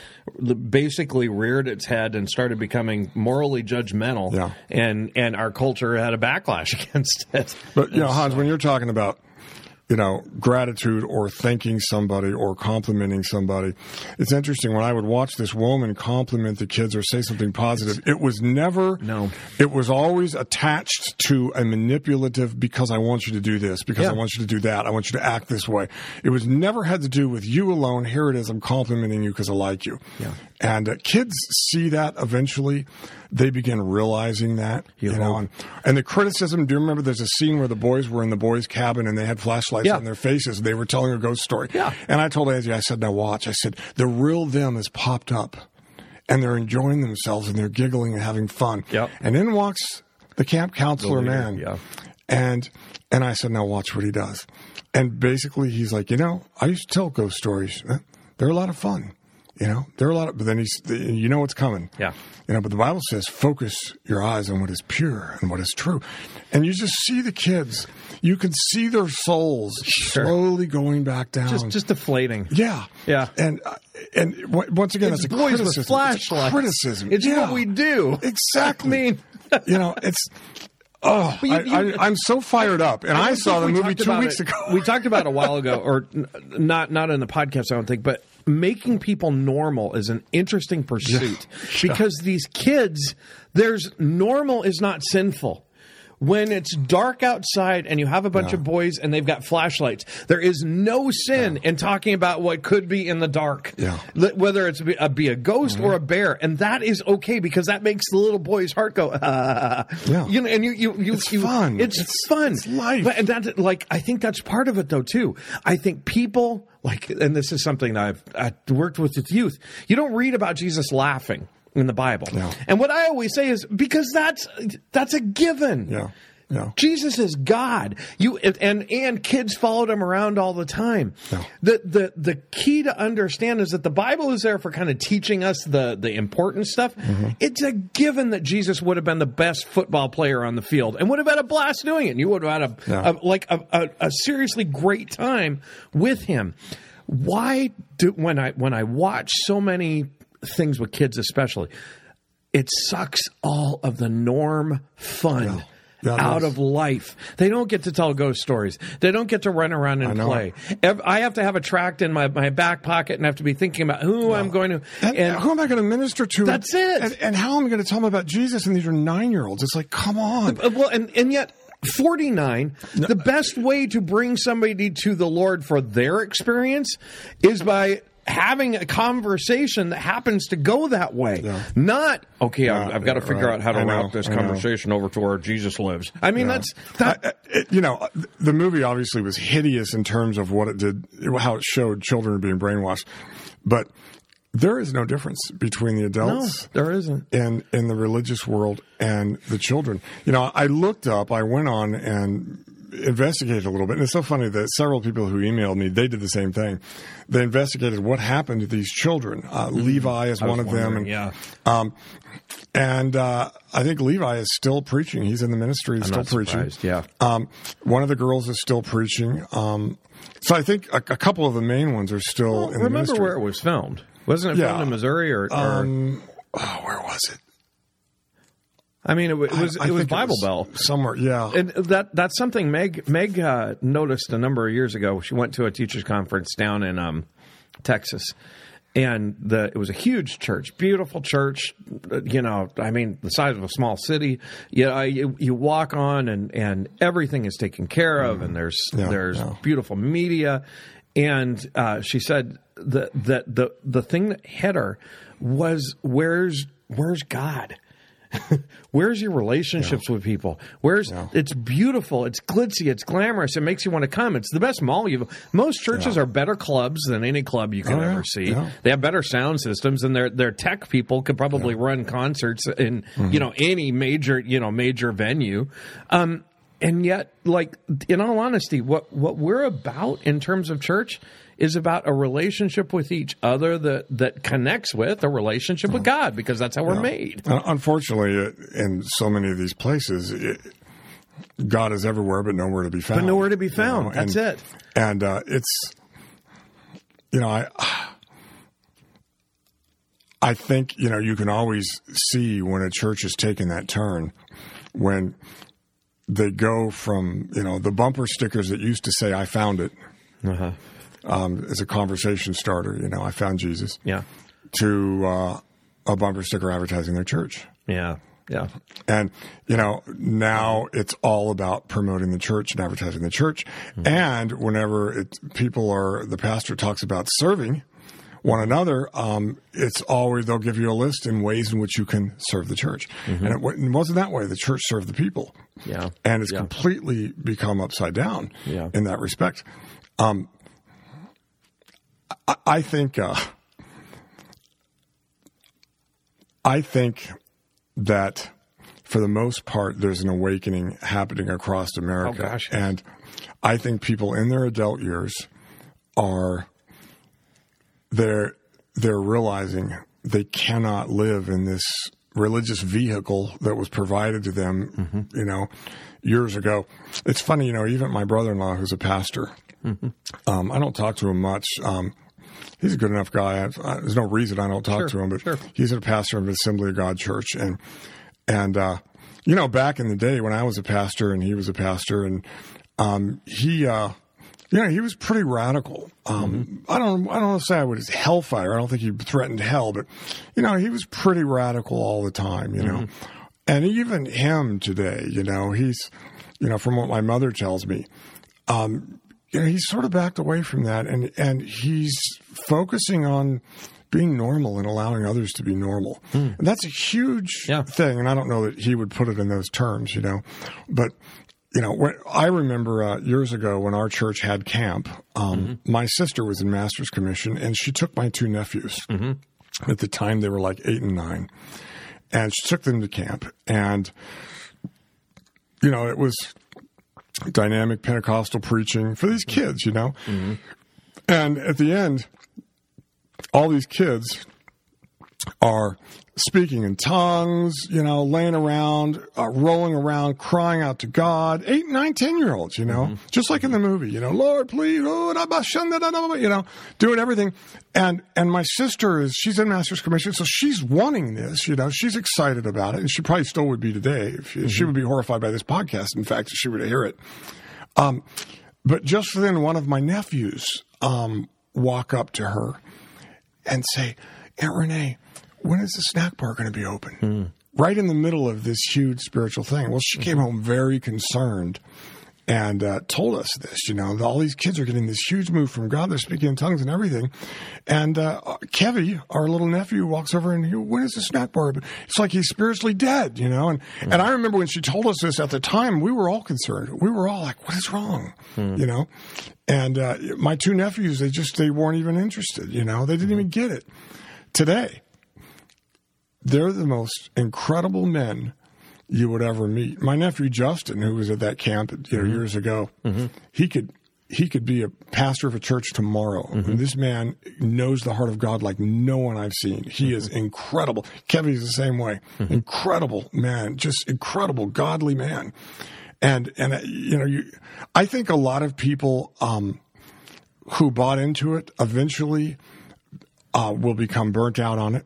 basically reared its head and started becoming morally judgmental. Yeah. And and our culture had a backlash against it. But you know, Hans, when you're talking about you know gratitude or thanking somebody or complimenting somebody, it's interesting. When I would watch this woman compliment the kids or say something positive, it was never. No. It was always attached to a manipulative because I want you to do this, because Yeah. I want you to do that, I want you to act this way. It was never had to do with you alone. Here it is. I'm complimenting you because I like you. Yeah. And uh, kids see that eventually. They begin realizing that. You You, know, and, and the criticism. Do you remember? There's a scene where the boys were in the boys' cabin and they had flashlights Yeah. on their faces. They were telling a ghost story. Yeah. And I told Angie, I said, "Now watch." I said, "The real them has popped up, and they're enjoying themselves and they're giggling and having fun." Yep. And in walks the camp counselor leader, man. yeah. And and I said, "Now watch what he does." And basically, he's like, "You know, I used to tell ghost stories. They're a lot of fun." You know, there are a lot of, but then he's, you know what's coming. Yeah. You know, but the Bible says, focus your eyes on what is pure and what is true. And you just see the kids, you can see their souls slowly going back down. Just just deflating. yeah. Yeah. And, uh, and once again, It's it's, a boys with criticism. It's a flashlights. criticism. It's Yeah. what we do. Exactly. I mean, you know, it's, oh, you- I, you- I, I'm so fired up. And I, don't saw the movie two weeks it- ago. We talked about it a while ago, or n- not not in the podcast, I don't think, but making people normal is an interesting pursuit because these kids, there's normal is not sinful. When it's dark outside and you have a bunch Yeah. of boys and they've got flashlights, there is no sin in talking about what could be in the dark. Yeah. Whether it's be a, be a ghost or a bear, and that is okay because that makes the little boy's heart go. Ah. Yeah. You know, and you you you It's you- fun. It's, It's- fun. it's life. But and that like I think that's part of it though too. I think people like, and this is something that I've I worked with with youth. You don't read about Jesus laughing in the Bible, Yeah. and what I always say is because that's that's a given. Yeah. Yeah. Jesus is God. You and and kids followed him around all the time. Yeah. The the the key to understand is that the Bible is there for kind of teaching us the the important stuff. Mm-hmm. It's a given that Jesus would have been the best football player on the field and would have had a blast doing it. And you would have had a, Yeah. a like a, a, a seriously great time with him. Why do when I when I watch so many things with kids especially, it sucks all of the norm fun Yeah, out does. of life. They don't get to tell ghost stories. They don't get to run around and know. play. I have to have a tract in my, my back pocket and have to be thinking about who I'm going to. And, And, who am I going to minister to? That's it. And, and how am I going to tell them about Jesus? And these are nine year olds. It's like, come on. Uh, well, and, and yet. 49 the best way to bring somebody to the lord for their experience is by having a conversation that happens to go that way Yeah. not okay I've, I've got to figure right. out how to know, route this I know. conversation over to where jesus lives i mean that's that, I- it- you know, uh, the movie obviously was hideous in terms of what it did, how it showed children being brainwashed. But there is no difference between the no adults there isn't in in the religious world and the children. You know, I looked up, I went on and investigated a little bit. And it's so funny that several people who emailed me, they did the same thing. They investigated what happened to these children. Uh, Levi is Mm-hmm. I one of them, and yeah um, and uh, I think Levi is still preaching. He's in the ministry. He's I'm still preaching. yeah. Um, one of the girls is still preaching. Um, so I think a, a couple of the main ones are still in the remember ministry. where it was filmed wasn't it Yeah. filmed in missouri or, or um, oh, where was it? I mean it, wa- it was I it was bible belt somewhere. Yeah, And that that's something Meg Meg uh, noticed a number of years ago. She went to a teachers conference down in um, Texas, and the it was a huge church, beautiful church. uh, You know, I mean, the size of a small city. You know, you, you walk on, and and everything is taken care of, and there's Mm. Yeah, there's yeah. beautiful media. And uh, she said that that the the thing that hit her was where's where's God. Where's your relationships with people? Where's it's beautiful, it's glitzy, it's glamorous, it makes you want to come. It's the best mall you've. Most churches are better clubs than any club you can Oh, yeah. ever see. Yeah. They have better sound systems, and their their tech people could probably run concerts in Mm-hmm. you know any major you know major venue. Um, and yet, like in all honesty, what what we're about in terms of church is about a relationship with each other that that connects with a relationship with God because that's how we're made. Uh, Unfortunately, uh, in so many of these places, it, God is everywhere, but nowhere to be found. But nowhere to be You found. That's and, it. And uh, it's, you know, I, I think you know you can always see when a church is taking that turn when they go from you know the bumper stickers that used to say "I found it" Uh-huh. Um, as a conversation starter. You know, I found Jesus. Yeah. To uh, a bumper sticker advertising their church. Yeah. Yeah. And, you know, now it's all about promoting the church and advertising the church. And whenever it, people are, the pastor talks about serving one another, um, it's always, they'll give you a list in ways in which you can serve the church. And it, it wasn't that way. The church served the people. Yeah. And it's Yeah. completely become upside down Yeah. in that respect. Um, I, I think, uh, I think that for the most part, there's an awakening happening across America. Oh, gosh. And I think people in their adult years are they're they're realizing they cannot live in this religious vehicle that was provided to them, Mm-hmm. you know, years ago. It's funny, you know, even my brother-in-law, who's a pastor, Mm-hmm. um, I don't talk to him much. Um, he's a good enough guy. I, I, there's no reason I don't talk Sure, to him, but sure. he's a pastor of Assembly of God Church, and and uh, you know, back in the day when I was a pastor and he was a pastor, and um, he, uh, you know, he was pretty radical. Um, I don't, I don't say I would hellfire. I don't think he threatened hell, but you know, he was pretty radical all the time. You know, and even him today, you know, he's, you know, from what my mother tells me, um, know, he's sort of backed away from that, and and he's focusing on being normal and allowing others to be normal. And that's a huge Yeah. thing. And I don't know that he would put it in those terms, you know, but you know, when, I remember uh, years ago when our church had camp, um, my sister was in master's commission and she took my two nephews. At the time, they were like eight and nine. And she took them to camp. And, you know, it was dynamic Pentecostal preaching for these kids, you know. Mm-hmm. And at the end, all these kids are speaking in tongues, you know, laying around, uh, rolling around, crying out to God. Eight, nine, ten year olds, you know, just like in the movie, you know, Lord, please, oh, you know, doing everything. And and my sister is she's in master's commission, so she's wanting this, you know, she's excited about it, and she probably still would be today. If she, she would be horrified by this podcast. In fact, if she were to hear it. Um, but just then, one of my nephews um, walk up to her and say, Aunt Renee, when is the snack bar going to be open? Right in the middle of this huge spiritual thing. Well, she came home very concerned and uh, told us this. You know, all these kids are getting this huge move from God. They're speaking in tongues and everything. And uh, Kevy, our little nephew, walks over and he, when is the snack bar? It's like he's spiritually dead. You know, and and I remember when she told us this at the time, we were all concerned. We were all like, "What is wrong?" You know. And uh, my two nephews, they just they weren't even interested. You know, they didn't even get it. Today, they're the most incredible men you would ever meet. My nephew Justin, who was at that camp you know, years ago, he could he could be a pastor of a church tomorrow. And this man knows the heart of God like no one I've seen. He is incredible. Kevin's the same way. Incredible man, just incredible, godly man. And and uh, you know, you, I think a lot of people um, who bought into it eventually uh, will become burnt out on it,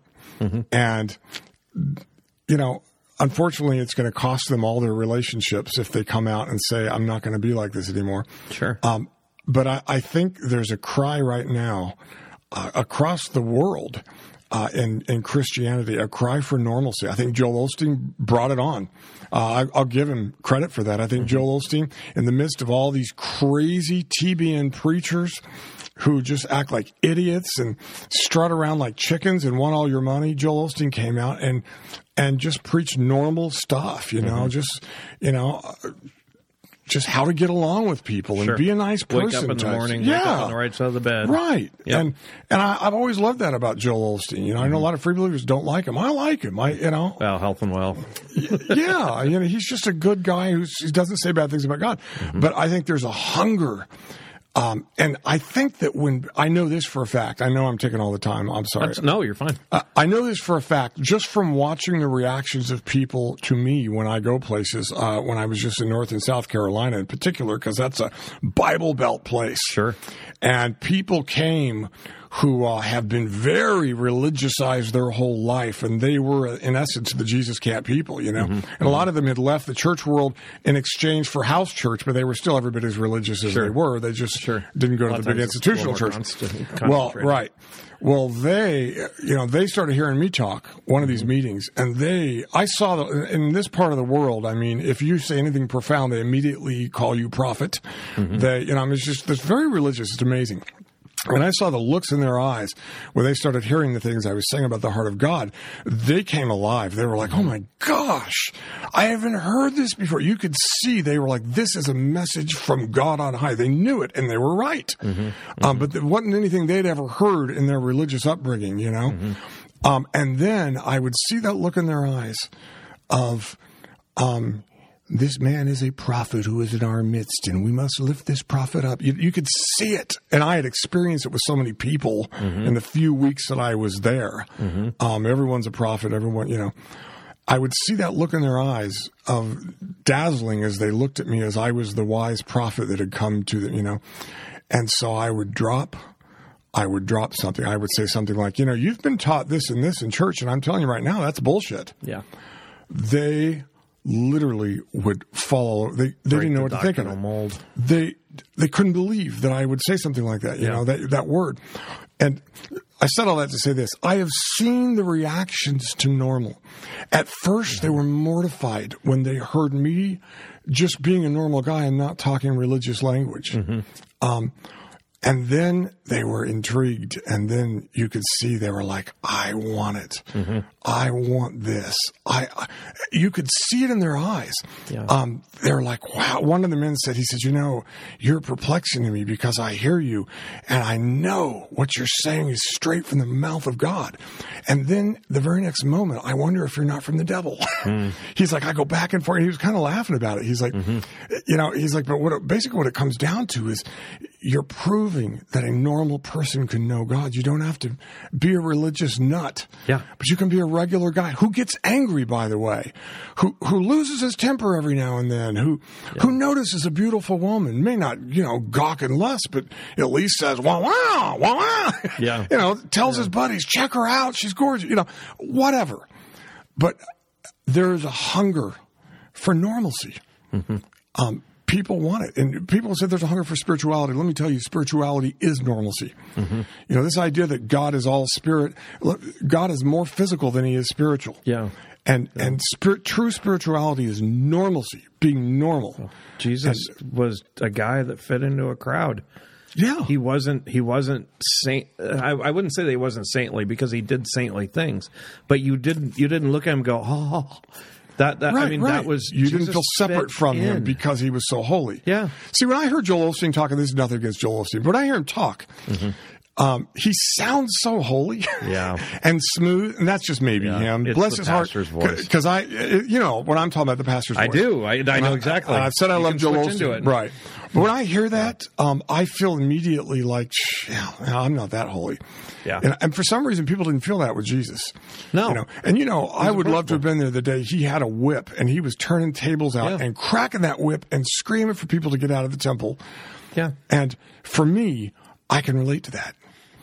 and you know, unfortunately, it's going to cost them all their relationships if they come out and say, "I'm not going to be like this anymore." Sure. Um, but I, I think there's a cry right now uh, across the world uh, in in Christianity, a cry for normalcy. I think Joel Osteen brought it on. Uh, I, I'll give him credit for that. I think Joel Osteen, in the midst of all these crazy TBN preachers who just act like idiots and strut around like chickens and want all your money, Joel Osteen came out and and just preached normal stuff. You know, just you know. uh, Just how to get along with people and Sure. be a nice person. Wake up in the morning, yeah, on the right side of the bed. Right. Yep. And and I, I've always loved that about Joel Osteen. You know, I know a lot of free believers don't like him. I like him. I you know Well, health and wealth. yeah, you know, he's just a good guy who's, he doesn't say bad things about God. Mm-hmm. But I think there's a hunger. Um, and I think that when I know this for a fact, I know I'm taking all the time. I'm sorry. No, you're fine. Uh, I know this for a fact just from watching the reactions of people to me when I go places. Uh, when I was just in North and South Carolina, in particular, because that's a Bible Belt place. Sure. And people came who uh, have been very religiousized their whole life, and they were, in essence, the Jesus Camp people, you know. Mm-hmm. And a lot of them had left the church world in exchange for house church, but they were still every bit as religious as they were. They just Sure. didn't go to the big times it's a institutional church. Well, right. Well, they, you know, they started hearing me talk one of these Mm-hmm. meetings, and they, I saw the, in this part of the world. I mean, if you say anything profound, they immediately call you prophet. Mm-hmm. They, you know, I mean, it's just it's very religious. It's amazing. When I saw the looks in their eyes when they started hearing the things I was saying about the heart of God, they came alive. They were like, "Oh my gosh, I haven't heard this before." You could see they were like, "This is a message from God on high." They knew it, and they were right. Um, but there wasn't anything they'd ever heard in their religious upbringing, you know. Um, and then I would see that look in their eyes of, um, this man is a prophet who is in our midst, and we must lift this prophet up. You, you could see it, and I had experienced it with so many people in the few weeks that I was there. Um, everyone's a prophet. Everyone, you know. I would see that look in their eyes of dazzling as they looked at me as I was the wise prophet that had come to them, you know. And so I would drop I would drop something. I would say something like, you know, you've been taught this and this in church, and I'm telling you right now, that's bullshit Yeah. they literally would fall. They they didn't know what to think of it. Mold. They they couldn't believe that I would say something like that. You Yeah. know that that word. And I said all that to say this. I have seen the reactions to normal. At first, they were mortified when they heard me just being a normal guy and not talking religious language. Um, and then they were intrigued, and then you could see they were like, "I want it. Mm-hmm. I want this." I, I, you could see it in their eyes. Yeah. Um, they're like, "Wow!" One of the men said, "He says, you know, you're perplexing to me because I hear you, and I know what you're saying is straight from the mouth of God." And then the very next moment, I wonder if you're not from the devil. Hmm. he's like, I go back and forth. And He was kind of laughing about it. He's like, mm-hmm. you know, he's like, but what it, basically what it comes down to is you're proving that a normal person can know God. You don't have to be a religious nut. Yeah. But you can be a regular guy who gets angry, by the way, who who loses his temper every now and then, who who notices a beautiful woman, may not, you know, gawk and lust, but at least says, wow, wow, wow, wow. Yeah. you know, tells his buddies, check her out, she's gorgeous, you know, whatever. But there is a hunger for normalcy. Um, people want it. And people said there's a hunger for spirituality. Let me tell you, spirituality is normalcy. Mm-hmm. You know, this idea that God is all spirit, look, God is more physical than he is spiritual. Yeah. And, and spirit, true spirituality is normalcy, being normal. Jesus was a guy that fit into a crowd. Yeah. He wasn't. He wasn't saint. I, I wouldn't say that he wasn't saintly because he did saintly things, but you didn't. You didn't look at him and go, oh, that. that Right, I mean, right. that was you didn't feel separate fit from him because he was so holy. Yeah. See, when I heard Joel Osteen talking, this is nothing against Joel Osteen, but when I hear him talk, um, he sounds so holy, Mm-hmm. Yeah. and smooth, and that's just maybe Yeah, him. it's Bless the his heart, voice. because I, uh, you know, when I'm talking about the pastor's I voice, do. I, I know And exactly. and I've said I You love Joel switch into Osteen, it. right? But when I hear that, um, I feel immediately like, yeah, I'm not that holy. Yeah. And, and for some reason, people didn't feel that with Jesus. No. You know, and you know, I would love to have been there the day he had a whip and he was turning tables out Yeah. and cracking that whip and screaming for people to get out of the temple. Yeah. And for me, I can relate to that.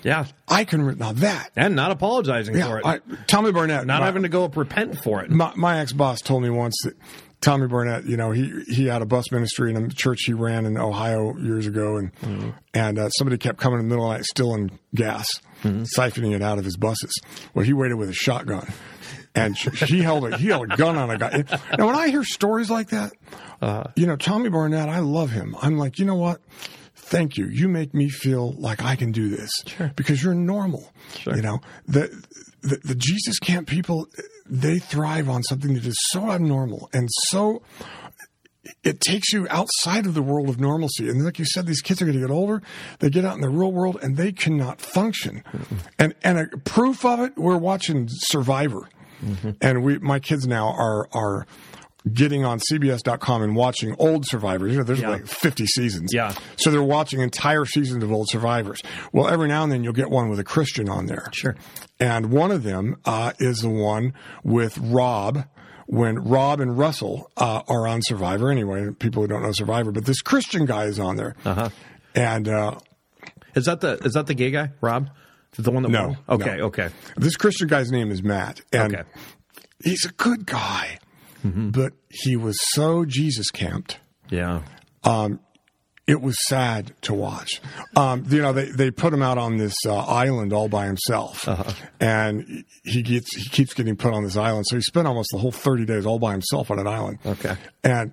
Yeah. I can re- now that. And not apologizing Yeah, for it. I, Tommy Barnett, not my, having to go up repent for it. my, my ex boss told me once that Tommy Barnett, you know, he he had a bus ministry in a church he ran in Ohio years ago, and Mm-hmm. and uh, somebody kept coming in the middle of the night stealing gas, Mm-hmm. siphoning it out of his buses. Well, he waited with a shotgun, and he held a he held a gun on a guy. Now, when I hear stories like that, Uh-huh. you know, Tommy Barnett, I love him. I'm like, you know what? Thank you. You make me feel like I can do this because you're normal. Sure. You know, the, the the Jesus camp people, they thrive on something that is so abnormal and so. It takes you outside of the world of normalcy, and like you said, these kids are going to get older. They get out in the real world, and they cannot function. Mm-hmm. And and a proof of it, we're watching Survivor, mm-hmm. and we my kids now are are getting on CBS.com and watching old Survivors. You know, there's Yeah. like 50 seasons. Yeah. So they're watching entire seasons of old Survivors. Well, every now and then you'll get one with a Christian on there. Sure. And one of them uh, is the one with Rob. When Rob and Russell uh, are on Survivor, anyway, people who don't know Survivor, but this Christian guy is on there, Uh-huh. and uh, Is that the is that the gay guy, Rob? The one that No, won? Okay, no. okay. this Christian guy's name is Matt, and Okay. he's a good guy, Mm-hmm. but he was so Jesus camped. Yeah. it was sad to watch. Um, you know, they, they put him out on this uh, island all by himself, Uh-huh. and he gets he keeps getting put on this island. So he spent almost the whole thirty days all by himself on an island. Okay. and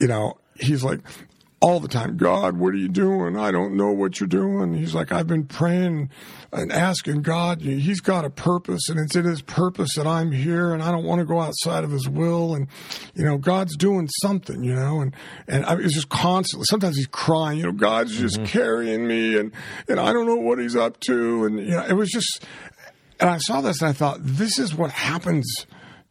you know he's like all the time, God, what are you doing? I don't know what you're doing. He's like, I've been praying and asking God. He's got a purpose, and it's in His purpose that I'm here, and I don't want to go outside of His will. And you know, God's doing something, you know. And and I was just constantly. Sometimes he's crying, you know, God's just mm-hmm. carrying me, and and I don't know what He's up to, and you know, it was just. And I saw this, and I thought, this is what happens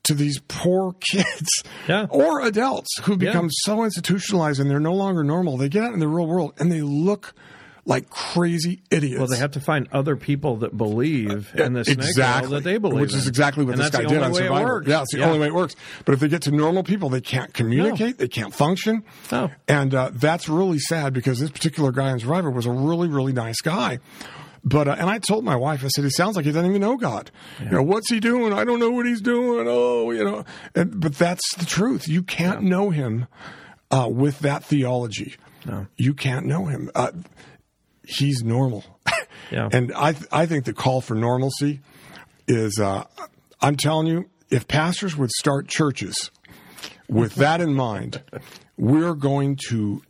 to these poor kids Yeah. or adults who become so institutionalized and they're no longer normal. They get out in the real world and they look like crazy idiots. Well, they have to find other people that believe in this exactly that they believe which in. is exactly what And this guy did on way it works. Yeah, it's the only way it works. But if they get to normal people, they can't communicate, they can't function, No. and uh, that's really sad because this particular guy on Survivor was a really, really nice guy. But uh, and I told my wife, I said, he sounds like he doesn't even know God. You know, what's he doing? I don't know what he's doing. Oh, you know. And, but that's the truth. You can't know him uh, with that theology. No. You can't know him. Uh, he's normal. Yeah. And I th- I think the call for normalcy is uh, I'm telling you, if pastors would start churches with that in mind, we're going to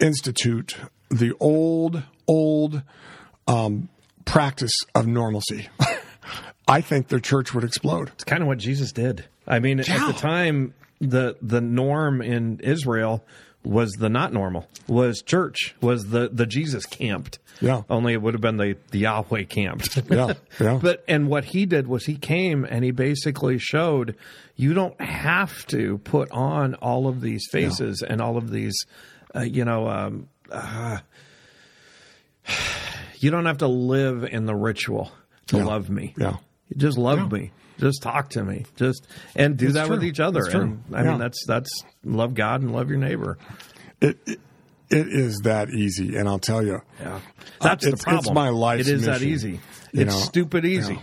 reinstitute the old old um, practice of normalcy. I think their church would explode. It's kind of what Jesus did. I mean, at the time, the the norm in Israel was the not normal was church was the the Jesus camped. Yeah. Only it would have been the the Yahweh camped. Yeah, yeah. but and what he did was he came and he basically showed you don't have to put on all of these faces and all of these, uh, you know. Um, uh, you don't have to live in the ritual to Yeah. love me. Yeah. Just love me. Just talk to me. Just and do It's that with each other. And I Yeah. mean that's that's love God and love your neighbor. It, it it is that easy, and I'll tell you, Yeah. That's it's- the problem. it's my life. It is that easy. You It's know. stupid easy.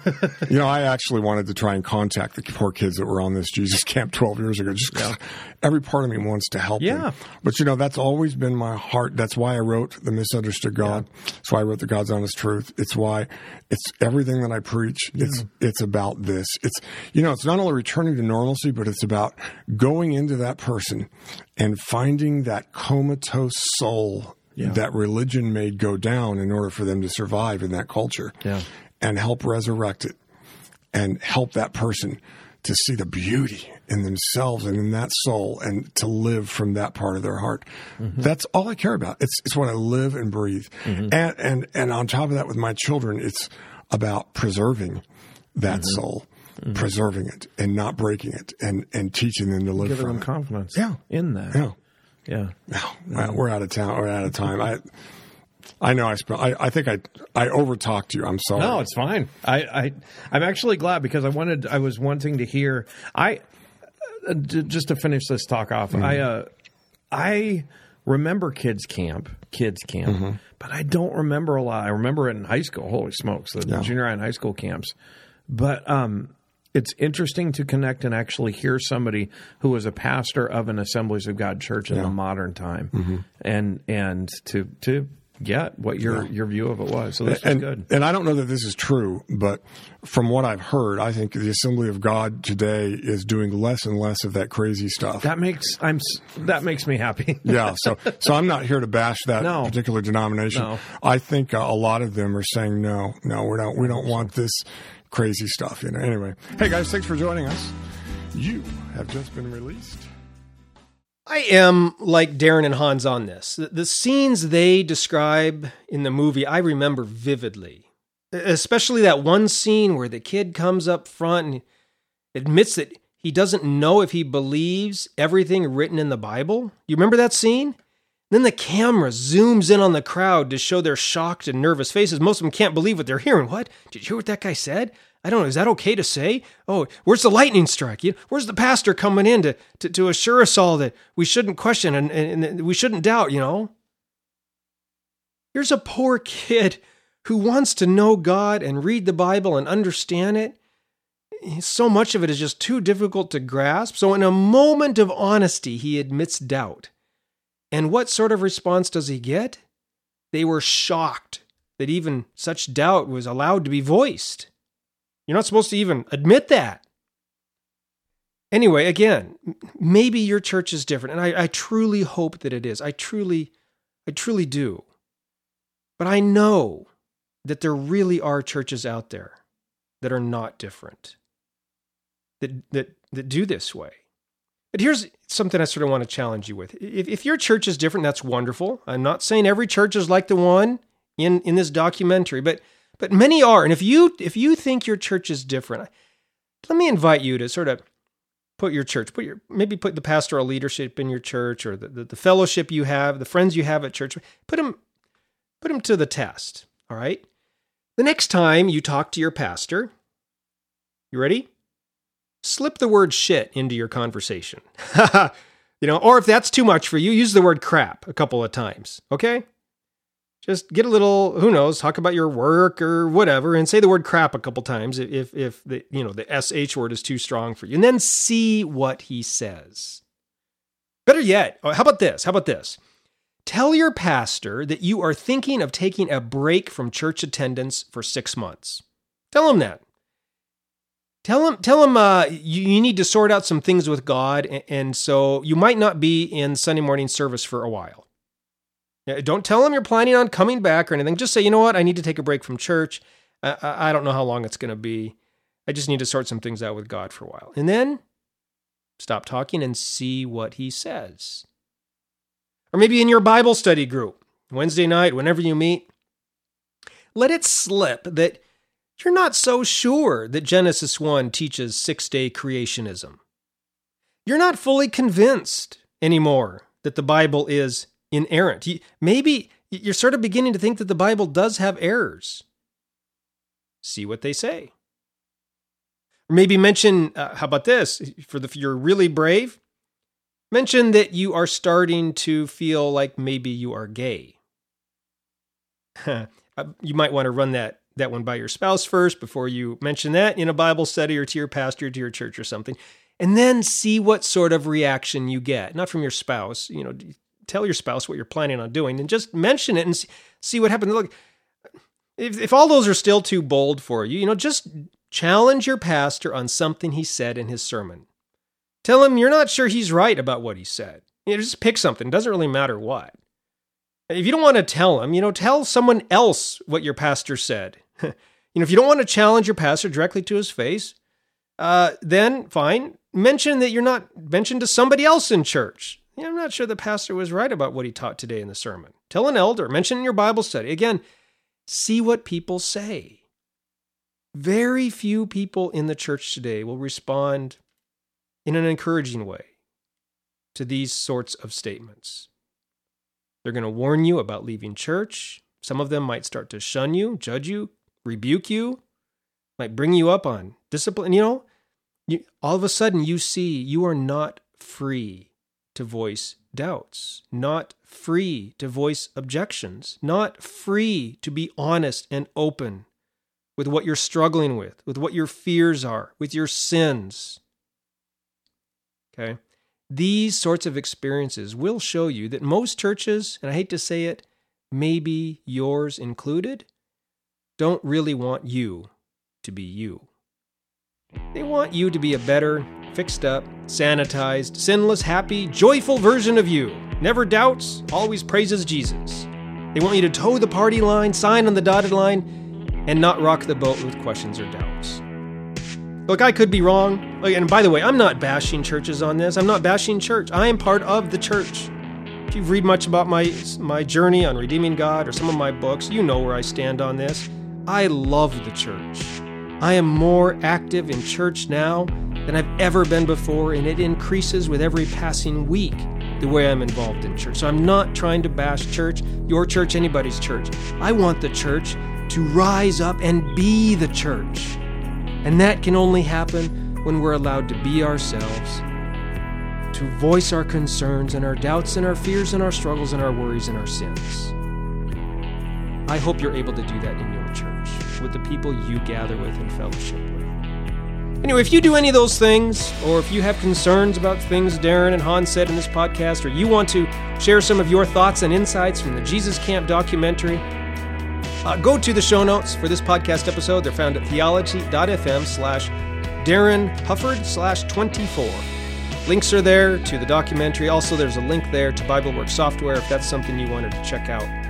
you know, I actually wanted to try and contact the poor kids that were on this Jesus camp 12 years ago. Just 'cause every part of me wants to help Yeah. them. But you know, that's always been my heart. That's why I wrote The Misunderstood God. That's why I wrote The God's Honest Truth. It's why it's everything that I preach. Mm-hmm. It's, it's about this. It's, you know, it's not only returning to normalcy, but it's about going into that person and finding that comatose soul that religion made go down in order for them to survive in that culture Yeah. and help resurrect it and help that person to see the beauty in themselves and in that soul and to live from that part of their heart. Mm-hmm. That's all I care about. It's it's what I live and breathe. Mm-hmm. And and and on top of that with my children, it's about preserving that mm-hmm. soul, preserving it and not breaking it and and teaching them to live Giving from them it. confidence. Yeah. In that. Yeah. Yeah. Well, we're out of town. We're out of time. I I know I spent I, I think I I overtalked you. I'm sorry. No, it's fine. I, I I'm actually glad because I wanted I was wanting to hear I uh, just to finish this talk off. I uh I remember kids camp, kids camp, but I don't remember a lot. I remember it in high school. Holy smokes, the junior high and high school camps. But um it's interesting to connect and actually hear somebody who was a pastor of an Assemblies of God church in the modern time, and and to to get what your your view of it was. So this was and, good. and I don't know that this is true, but from what I've heard, I think the Assembly of God today is doing less and less of that crazy stuff. That makes I'm that makes me happy. yeah, so so I'm not here to bash that No. particular denomination. No. I think uh, a lot of them are saying no, no, we don't we don't want this crazy stuff. You know. Anyway, hey guys, thanks for joining us. You have just been released. I am like Darin and Hans on this. The, scenes they describe in the movie, I remember vividly. Especially that one scene where the kid comes up front and admits that he doesn't know if he believes everything written in the Bible. You remember that scene? Then the camera zooms in on the crowd to show their shocked and nervous faces. Most of them can't believe what they're hearing. What? Did you hear what that guy said? I don't know. Is that okay to say? Oh, where's the lightning strike? Where's the pastor coming in to, to, to assure us all that we shouldn't question and, and, and we shouldn't doubt, you know? Here's a poor kid who wants to know God and read the Bible and understand it. So much of it is just too difficult to grasp. So, in a moment of honesty, he admits doubt. And what sort of response does he get? They were shocked that even such doubt was allowed to be voiced. You're not supposed to even admit that. Anyway, again, maybe your church is different, and I, I truly hope that it is. I truly, I truly do. But I know that there really are churches out there that are not different, that that that do this way. But here's something I sort of want to challenge you with. If, if your church is different, that's wonderful. I'm not saying every church is like the one in, in this documentary, but but many are. And if you if you think your church is different, let me invite you to sort of put your church, put your maybe put the pastoral leadership in your church or the, the, the fellowship you have, the friends you have at church, put them put them to the test. All right. The next time you talk to your pastor, you ready? Slip the word shit into your conversation. you know, or if that's too much for you, use the word crap a couple of times, okay? Just get a little, who knows, talk about your work or whatever and say the word crap a couple of times if if the, you know, the sh word is too strong for you. And then see what he says. Better yet, oh, how about this? How about this? Tell your pastor that you are thinking of taking a break from church attendance for six months. Tell him that. Tell him, tell him uh, you, you need to sort out some things with God, and, and so you might not be in Sunday morning service for a while. Don't tell him you're planning on coming back or anything. Just say, you know what, I need to take a break from church. I, I don't know how long it's going to be. I just need to sort some things out with God for a while. And then stop talking and see what he says. Or maybe in your Bible study group, Wednesday night, whenever you meet, let it slip that you're not so sure that Genesis 1 teaches six day creationism. You're not fully convinced anymore that the Bible is inerrant. Maybe you're sort of beginning to think that the Bible does have errors. See what they say. Or maybe mention, uh, how about this? For the, if you're really brave, mention that you are starting to feel like maybe you are gay. Uh, you might want to run that that one by your spouse first before you mention that in a Bible study or to your pastor, to your church or something. And then see what sort of reaction you get. Not from your spouse, you know, tell your spouse what you're planning on doing and just mention it and see what happens. Look, if, if all those are still too bold for you, you know, just challenge your pastor on something he said in his sermon. Tell him you're not sure he's right about what he said. You know, just pick something. It doesn't really matter what. If you don't want to tell him, you know, tell someone else what your pastor said. you know, if you don't want to challenge your pastor directly to his face, uh, then fine. Mention that you're not mentioned to somebody else in church. I'm not sure the pastor was right about what he taught today in the sermon. Tell an elder, mention in your Bible study. Again, see what people say. Very few people in the church today will respond in an encouraging way to these sorts of statements. They're going to warn you about leaving church. Some of them might start to shun you, judge you, rebuke you, might bring you up on discipline. You know, you, all of a sudden you see you are not free to voice doubts, not free to voice objections, not free to be honest and open with what you're struggling with, with what your fears are, with your sins. Okay? These sorts of experiences will show you that most churches, and I hate to say it, maybe yours included, don't really want you to be you. They want you to be a better, fixed up, sanitized, sinless, happy, joyful version of you. Never doubts, always praises Jesus. They want you to toe the party line, sign on the dotted line, and not rock the boat with questions or doubts. Look, I could be wrong. And by the way, I'm not bashing churches on this. I'm not bashing church. I am part of the church. If you've read much about my my journey on redeeming God or some of my books, you know where I stand on this. I love the church. I am more active in church now than I've ever been before, and it increases with every passing week the way I'm involved in church. So I'm not trying to bash church, your church, anybody's church. I want the church to rise up and be the church. And that can only happen when we're allowed to be ourselves, to voice our concerns and our doubts and our fears and our struggles and our worries and our sins. I hope you're able to do that in your church with the people you gather with and fellowship with. Anyway, if you do any of those things, or if you have concerns about things Darin and Han said in this podcast, or you want to share some of your thoughts and insights from the Jesus Camp documentary, uh, go to the show notes for this podcast episode. They're found at theology.fm slash Darin Hufford slash 24. Links are there to the documentary. Also, there's a link there to BibleWorks software if that's something you wanted to check out.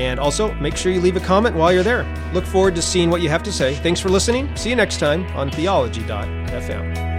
And also, make sure you leave a comment while you're there. Look forward to seeing what you have to say. Thanks for listening. See you next time on theology.fm.